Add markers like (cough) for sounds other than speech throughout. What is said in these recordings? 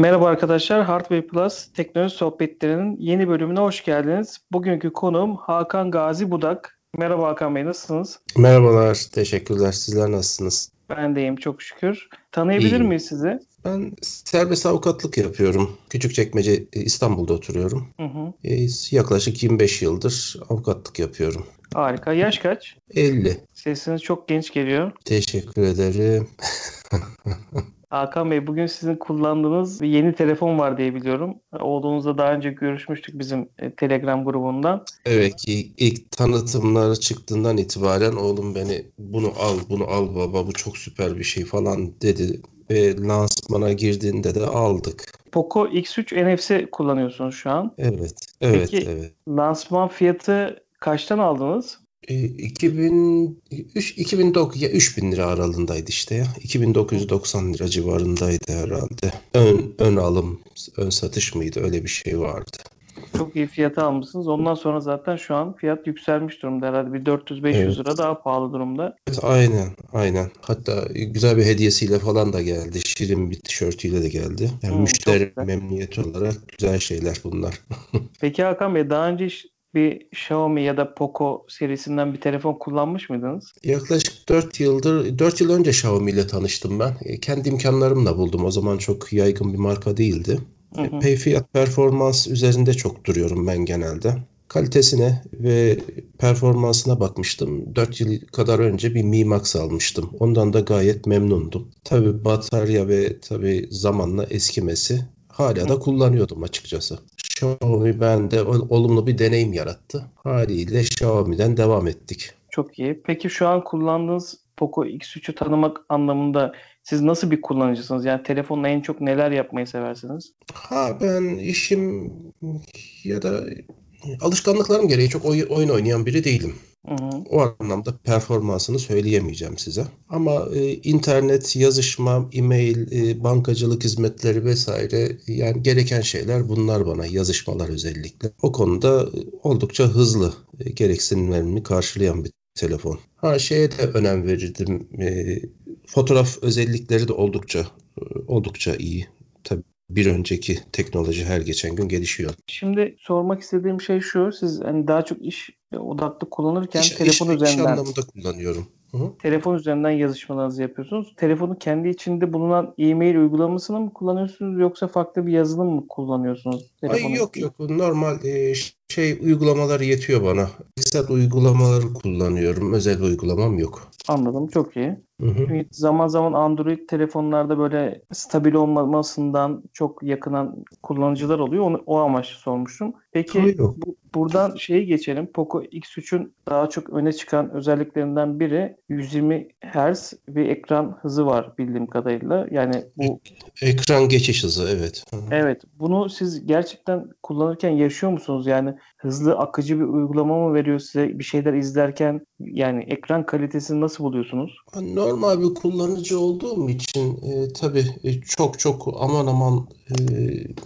Merhaba arkadaşlar, Hardware Plus teknoloji sohbetlerinin yeni bölümüne hoş geldiniz. Bugünkü konuğum Hakan Gazi Budak. Merhaba Hakan Bey, nasılsınız? Merhabalar, teşekkürler. Sizler nasılsınız? Ben de iyiyim, çok şükür. Tanıyabilir İyiyim. miyiz sizi? Ben serbest avukatlık yapıyorum. Küçükçekmece İstanbul'da oturuyorum. Hı hı. E, Yaklaşık 25 yıldır avukatlık yapıyorum. Harika. Yaş kaç? 50. Sesiniz çok genç geliyor. Teşekkür ederim. (laughs) Hakan Bey, bugün sizin kullandığınız bir yeni telefon var diye biliyorum. Oğlunuzla daha önce görüşmüştük bizim e, Telegram grubundan. Evet ki ilk tanıtımları çıktığından itibaren oğlum beni bunu al, bunu al baba bu çok süper bir şey falan dedi. Ve lansmana girdiğinde de aldık. Poco X3 NFC kullanıyorsunuz şu an. Evet, evet, Peki- evet. Lansman fiyatı kaçtan aldınız? E, 2003 2009 ya 3000 lira aralığındaydı işte ya. 2990 lira civarındaydı herhalde. Ön ön alım, ön satış mıydı? Öyle bir şey vardı. Çok iyi fiyata almışsınız. Ondan sonra zaten şu an fiyat yükselmiş durumda herhalde. Bir 400-500 Evet. lira daha pahalı durumda. Evet, aynen, aynen. Hatta güzel bir hediyesiyle falan da geldi. Şirin bir tişörtüyle de geldi. Yani Hmm, müşteri memnuniyeti olarak güzel şeyler bunlar. (laughs) Peki Hakan Bey daha önce hiç bir Xiaomi ya da Poco serisinden bir telefon kullanmış mıydınız? Yaklaşık 4 yıldır, 4 yıl önce Xiaomi ile tanıştım ben. E, Kendi imkanlarımla buldum. O zaman çok yaygın bir marka değildi. Hı hı. Pay fiyat performans üzerinde çok duruyorum ben genelde. Kalitesine ve performansına bakmıştım. 4 yıl kadar önce bir Mi Max almıştım. Ondan da gayet memnundum. Tabii batarya ve tabii zamanla eskimesi hala da kullanıyordum açıkçası. Xiaomi bende ol- olumlu bir deneyim yarattı. Haliyle Xiaomi'den devam ettik. Çok iyi. Peki şu an kullandığınız Poco X3'ü tanımak anlamında siz nasıl bir kullanıcısınız? Yani telefonla en çok neler yapmayı seversiniz? Ha ben işim ya da alışkanlıklarım gereği çok oy- oyun oynayan biri değilim. Hı hı. O anlamda performansını söyleyemeyeceğim size. Ama e, internet, yazışma, e-mail, e, bankacılık hizmetleri vesaire yani gereken şeyler bunlar bana yazışmalar özellikle. O konuda e, oldukça hızlı e, gereksinimlerimi karşılayan bir telefon. Ha şeye de önem verirdim. E, fotoğraf özellikleri de oldukça e, oldukça iyi. Tabii bir önceki teknoloji her geçen gün gelişiyor. Şimdi sormak istediğim şey şu. Siz hani daha çok iş odaklı kullanırken İş, telefon iş- iş üzerinden anlamında kullanıyorum. Hı hı. telefon üzerinden yazışmalarınızı yapıyorsunuz. Telefonu kendi içinde bulunan e-mail uygulamasını mı kullanıyorsunuz yoksa farklı bir yazılım mı kullanıyorsunuz? Ay telefonun yok yok normal e, şey uygulamalar yetiyor bana. Kısa uygulamaları kullanıyorum. Özel uygulamam yok. Anladım. Çok iyi. Hı hı. Zaman zaman Android telefonlarda böyle stabil olmamasından çok yakınan kullanıcılar oluyor. Onu, o amaçlı sormuştum. Peki bu- buradan şeyi geçelim. Poco X3'ün daha çok öne çıkan özelliklerinden biri 120 Hz bir ekran hızı var bildiğim kadarıyla. Yani bu Ekran geçiş hızı evet. Evet bunu siz gerçekten kullanırken yaşıyor musunuz? Yani hızlı akıcı bir uygulama mı veriyor size bir şeyler izlerken yani ekran kalitesini nasıl buluyorsunuz? Normal bir kullanıcı olduğum için e, tabii e, çok çok aman aman e,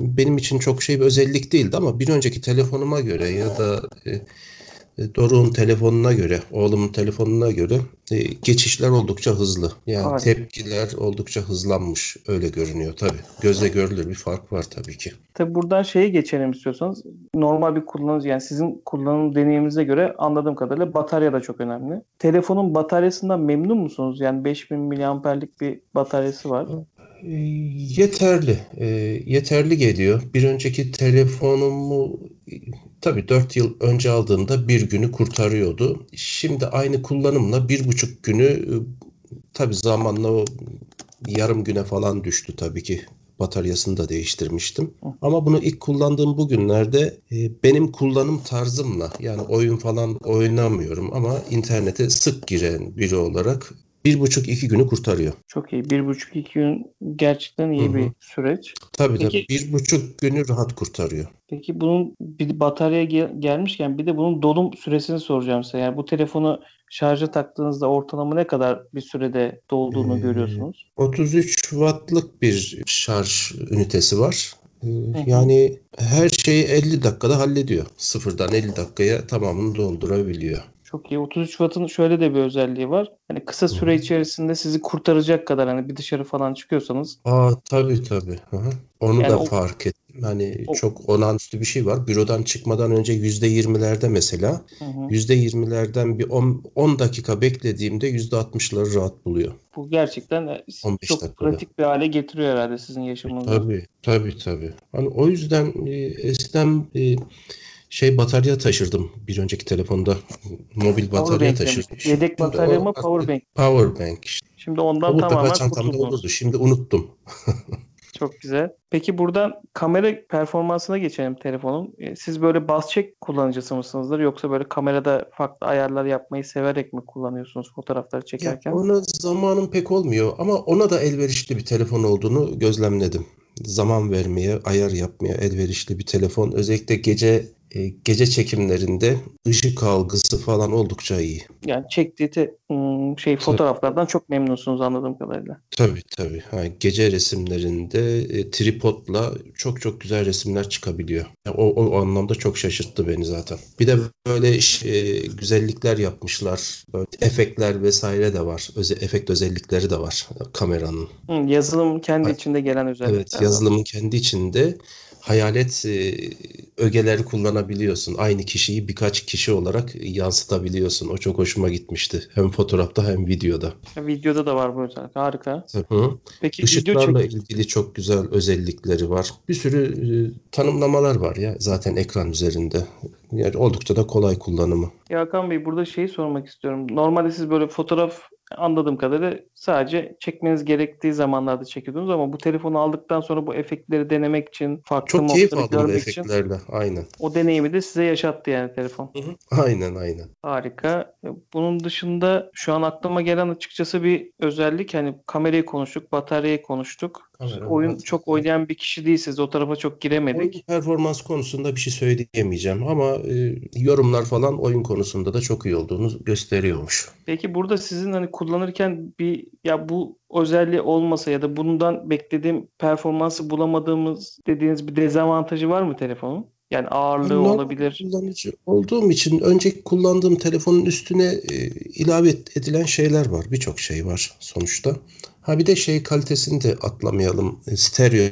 benim için çok şey bir özellik değildi ama bir önceki telefonuma göre ya da e, e, Doruk'un telefonuna göre, oğlumun telefonuna göre e, geçişler oldukça hızlı. Yani Harika. tepkiler oldukça hızlanmış öyle görünüyor tabii. Gözle görülür bir fark var tabii ki. Tabi buradan şeye geçelim istiyorsanız. Normal bir kullanıcı yani sizin kullanım deneyiminize göre anladığım kadarıyla batarya da çok önemli. Telefonun bataryasından memnun musunuz? Yani 5000 miliamperlik bir bataryası var. E, Yeterli, e, yeterli geliyor. Bir önceki telefonumu tabii 4 yıl önce aldığımda bir günü kurtarıyordu. Şimdi aynı kullanımla bir buçuk günü e, tabii zamanla o yarım güne falan düştü tabii ki. Bataryasını da değiştirmiştim. Ama bunu ilk kullandığım bugünlerde e, benim kullanım tarzımla yani oyun falan oynamıyorum ama internete sık giren biri olarak bir buçuk iki günü kurtarıyor. Çok iyi. Bir buçuk iki gün gerçekten iyi Hı hı. bir süreç. Tabii Peki- tabii bir buçuk günü rahat kurtarıyor. Peki bunun bir bataryaya gel- gelmişken bir de bunun dolum süresini soracağım size. Yani bu telefonu şarja taktığınızda ortalama ne kadar bir sürede dolduğunu Ee, görüyorsunuz? 33 wattlık bir şarj ünitesi var. Ee. Yani her şeyi 50 dakikada hallediyor. Sıfırdan 50 dakikaya tamamını doldurabiliyor. Çok iyi. 33 Watt'ın şöyle de bir özelliği var. Hani kısa süre içerisinde sizi kurtaracak kadar hani bir dışarı falan çıkıyorsanız Aa tabii tabii. Hı hı. Onu Yani da o- fark ettim. Hani o- çok olağanüstü bir şey var. Bürodan çıkmadan önce %20'lerde mesela Hı hı. %20'lerden bir 10, 10 dakika beklediğimde %60'ları rahat buluyor. bu gerçekten e, 15 çok dakikada. pratik bir hale getiriyor herhalde sizin yaşamınızı. Tabii, tabii, tabii. Hani o yüzden e, eskiden e, şey batarya taşırdım bir önceki telefonda. Mobil batarya taşırdım. Yedek batarya o mı artık powerbank? Powerbank işte. Şimdi O ondan mutlaka tamamen çantamda kurtuldunuz. olurdu. Şimdi unuttum. (laughs) Çok güzel. Peki buradan kamera performansına geçelim telefonun. E, Siz böyle bas çek kullanıcısı mısınızdır yoksa böyle kamerada farklı ayarlar yapmayı severek mi kullanıyorsunuz fotoğrafları Ya çekerken? ona zamanım pek olmuyor ama ona da elverişli bir telefon olduğunu gözlemledim. Zaman vermeye, ayar yapmaya elverişli bir telefon. Özellikle gece e, gece çekimlerinde ışık algısı falan oldukça iyi. Yani çektiği te- ım, şey fotoğraflardan çok memnunsunuz anladığım kadarıyla. Tabii tabii. Ha, gece resimlerinde e, tripodla çok çok güzel resimler çıkabiliyor. Ya, o, o anlamda çok şaşırttı beni zaten. Bir de böyle e, güzellikler yapmışlar. Böyle efektler vesaire de var. Öze, efekt özellikleri de var kameranın. Hı, yazılım kendi Evet. içinde gelen özellikler. Evet, var. yazılımın kendi içinde hayalet e, ögeleri kullanabiliyorsun. Aynı kişiyi birkaç kişi olarak yansıtabiliyorsun. O çok hoşuma gitmişti. Hem fotoğrafta hem videoda. Videoda da var bu özellik. Harika. Hı. Peki video Işıklarla çek ilgili çok güzel özellikleri var. Bir sürü e, tanımlamalar var ya zaten ekran üzerinde. Yani oldukça da kolay kullanımı. Ya Hakan Bey burada şeyi sormak istiyorum. Normalde siz böyle fotoğraf anladığım kadarıyla sadece çekmeniz gerektiği zamanlarda çekiyordunuz ama bu telefonu aldıktan sonra bu efektleri denemek için, farklı Çok keyif aldım bu görmek için efektlerle. Aynen. o deneyimi de size yaşattı yani telefon. Aynen aynen. Harika. Bunun dışında şu an aklıma gelen açıkçası bir özellik hani kamerayı konuştuk, bataryayı konuştuk. Kamera, Oyun batarya. çok oynayan bir kişi değilsiniz. O tarafa çok Oyun giremedik. performans konusunda bir şey söyleyemeyeceğim ama e, yorumlar falan oyun konusunda da çok iyi olduğunu gösteriyormuş. Peki burada sizin hani kullanırken bir ya bu özelliği olmasa ya da bundan beklediğim performansı bulamadığımız dediğiniz bir dezavantajı var mı telefonun? Yani ağırlığı Normal olabilir. kullanıcı olduğum için önceki kullandığım telefonun üstüne e, ilave edilen şeyler var. Birçok şey var sonuçta. Ha bir de şey kalitesini de atlamayalım. E, Stereo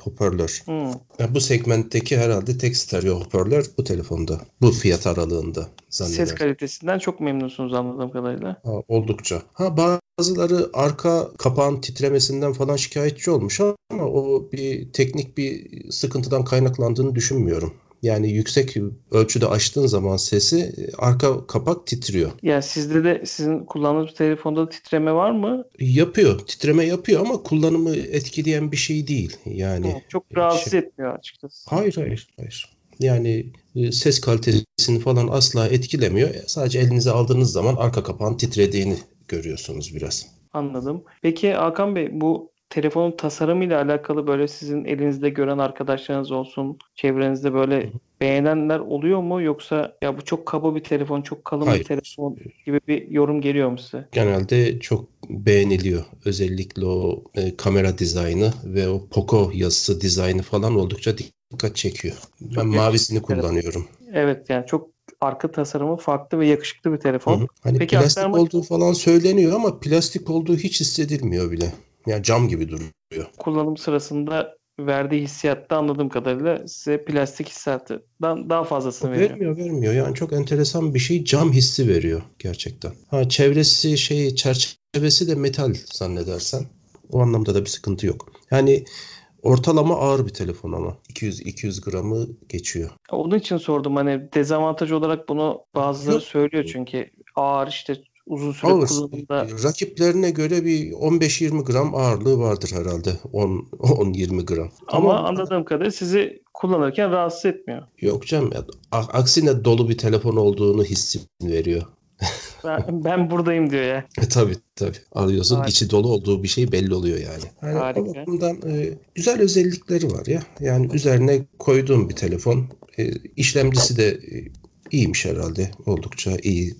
hoparlör. Hmm. Ya bu segmentteki herhalde tek stereo hoparlör bu telefonda. Bu fiyat aralığında Ses zannederim. kalitesinden çok memnunsunuz anladığım kadarıyla. Ha, oldukça. Ha bazıları arka kapağın titremesinden falan şikayetçi olmuş ama o bir teknik bir sıkıntıdan kaynaklandığını düşünmüyorum. Yani yüksek ölçüde açtığın zaman sesi e, arka kapak titriyor. Yani sizde de sizin kullandığınız telefonda da titreme var mı? Yapıyor, titreme yapıyor ama kullanımı etkileyen bir şey değil. Yani Hı, Çok rahatsız şey- etmiyor açıkçası. Hayır, hayır, hayır. Yani e, ses kalitesini falan asla etkilemiyor. Sadece elinize aldığınız zaman arka kapağın titrediğini görüyorsunuz biraz. Anladım. Peki Hakan Bey bu telefonun tasarımıyla alakalı böyle sizin elinizde gören arkadaşlarınız olsun, çevrenizde böyle beğenenler oluyor mu? Yoksa ya bu çok kaba bir telefon, çok kalın Hayır. bir telefon gibi bir yorum geliyor mu size? Genelde çok beğeniliyor. Özellikle o e, kamera dizaynı ve o Poco yazısı dizaynı falan oldukça dikkat çekiyor. Ben yakışıklı mavisini telefon. kullanıyorum. Evet yani çok arka tasarımı farklı ve yakışıklı bir telefon. Hı hı. Hani Peki plastik aktarmak- olduğu falan söyleniyor ama plastik olduğu hiç hissedilmiyor bile. Yani cam gibi duruyor. Kullanım sırasında verdiği hissiyatta anladığım kadarıyla size plastik hissiyatından daha fazlasını veriyor. Vermiyor, vermiyor. Yani çok enteresan bir şey. Cam hissi veriyor gerçekten. Ha çevresi şey çerçevesi de metal zannedersen. O anlamda da bir sıkıntı yok. Yani ortalama ağır bir telefon ama 200 200 gramı geçiyor. Onun için sordum hani dezavantaj olarak bunu bazıları söylüyor çünkü ağır işte uzun süre Ağır. kullanımda Rakiplerine göre bir 15-20 gram ağırlığı vardır herhalde. 10 10-20 (laughs) gram. ama anladığım kadarıyla sizi kullanırken rahatsız etmiyor. Yok canım. ya, Aksine dolu bir telefon olduğunu hissi veriyor. Ben, ben buradayım diyor ya. E, tabii tabii. Alıyorsun Harika. içi dolu olduğu bir şey belli oluyor yani. Yani Harika. bakımdan e, güzel özellikleri var ya. Yani üzerine koyduğum bir telefon. E, işlemcisi de e, iyiymiş herhalde. Oldukça iyi.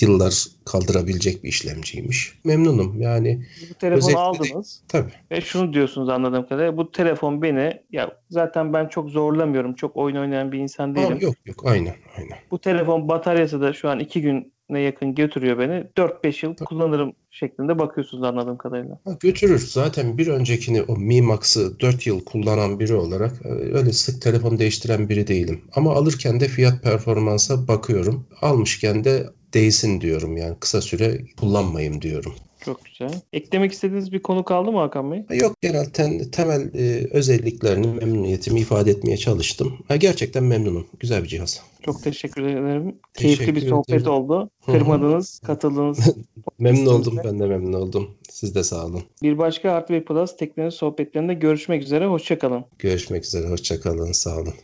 Yıllar kaldırabilecek bir işlemciymiş. Memnunum yani. Bu telefonu Özellikle- aldınız Tabii. ve şunu diyorsunuz anladığım kadarıyla bu telefon beni ya zaten ben çok zorlamıyorum. Çok oyun oynayan bir insan Aa, değilim. yok yok aynen aynen. Bu telefon bataryası da şu an iki gün ne yakın götürüyor beni. 4-5 yıl kullanırım şeklinde bakıyorsunuz anladığım kadarıyla. Götürür. Zaten bir öncekini o Mi Max'ı 4 yıl kullanan biri olarak e, öyle sık telefon değiştiren biri değilim. Ama alırken de fiyat performansa bakıyorum. Almışken de değsin diyorum yani kısa süre kullanmayayım diyorum. Çok güzel. Eklemek istediğiniz bir konu kaldı mı Hakan Bey? Yok genel ten- temel e, özelliklerini, memnuniyetimi ifade etmeye çalıştım. Ha, gerçekten memnunum. Güzel bir cihaz. Çok teşekkür ederim. Teşekkür Keyifli bir sohbet ederim. oldu. Kırmadınız, katıldınız. (laughs) Memnun oldum. Ben de memnun oldum. Siz de sağ olun. bir başka Artı ve Plus teknoloji sohbetlerinde görüşmek üzere. Hoşçakalın. Görüşmek üzere. Hoşça kalın. Sağ olun.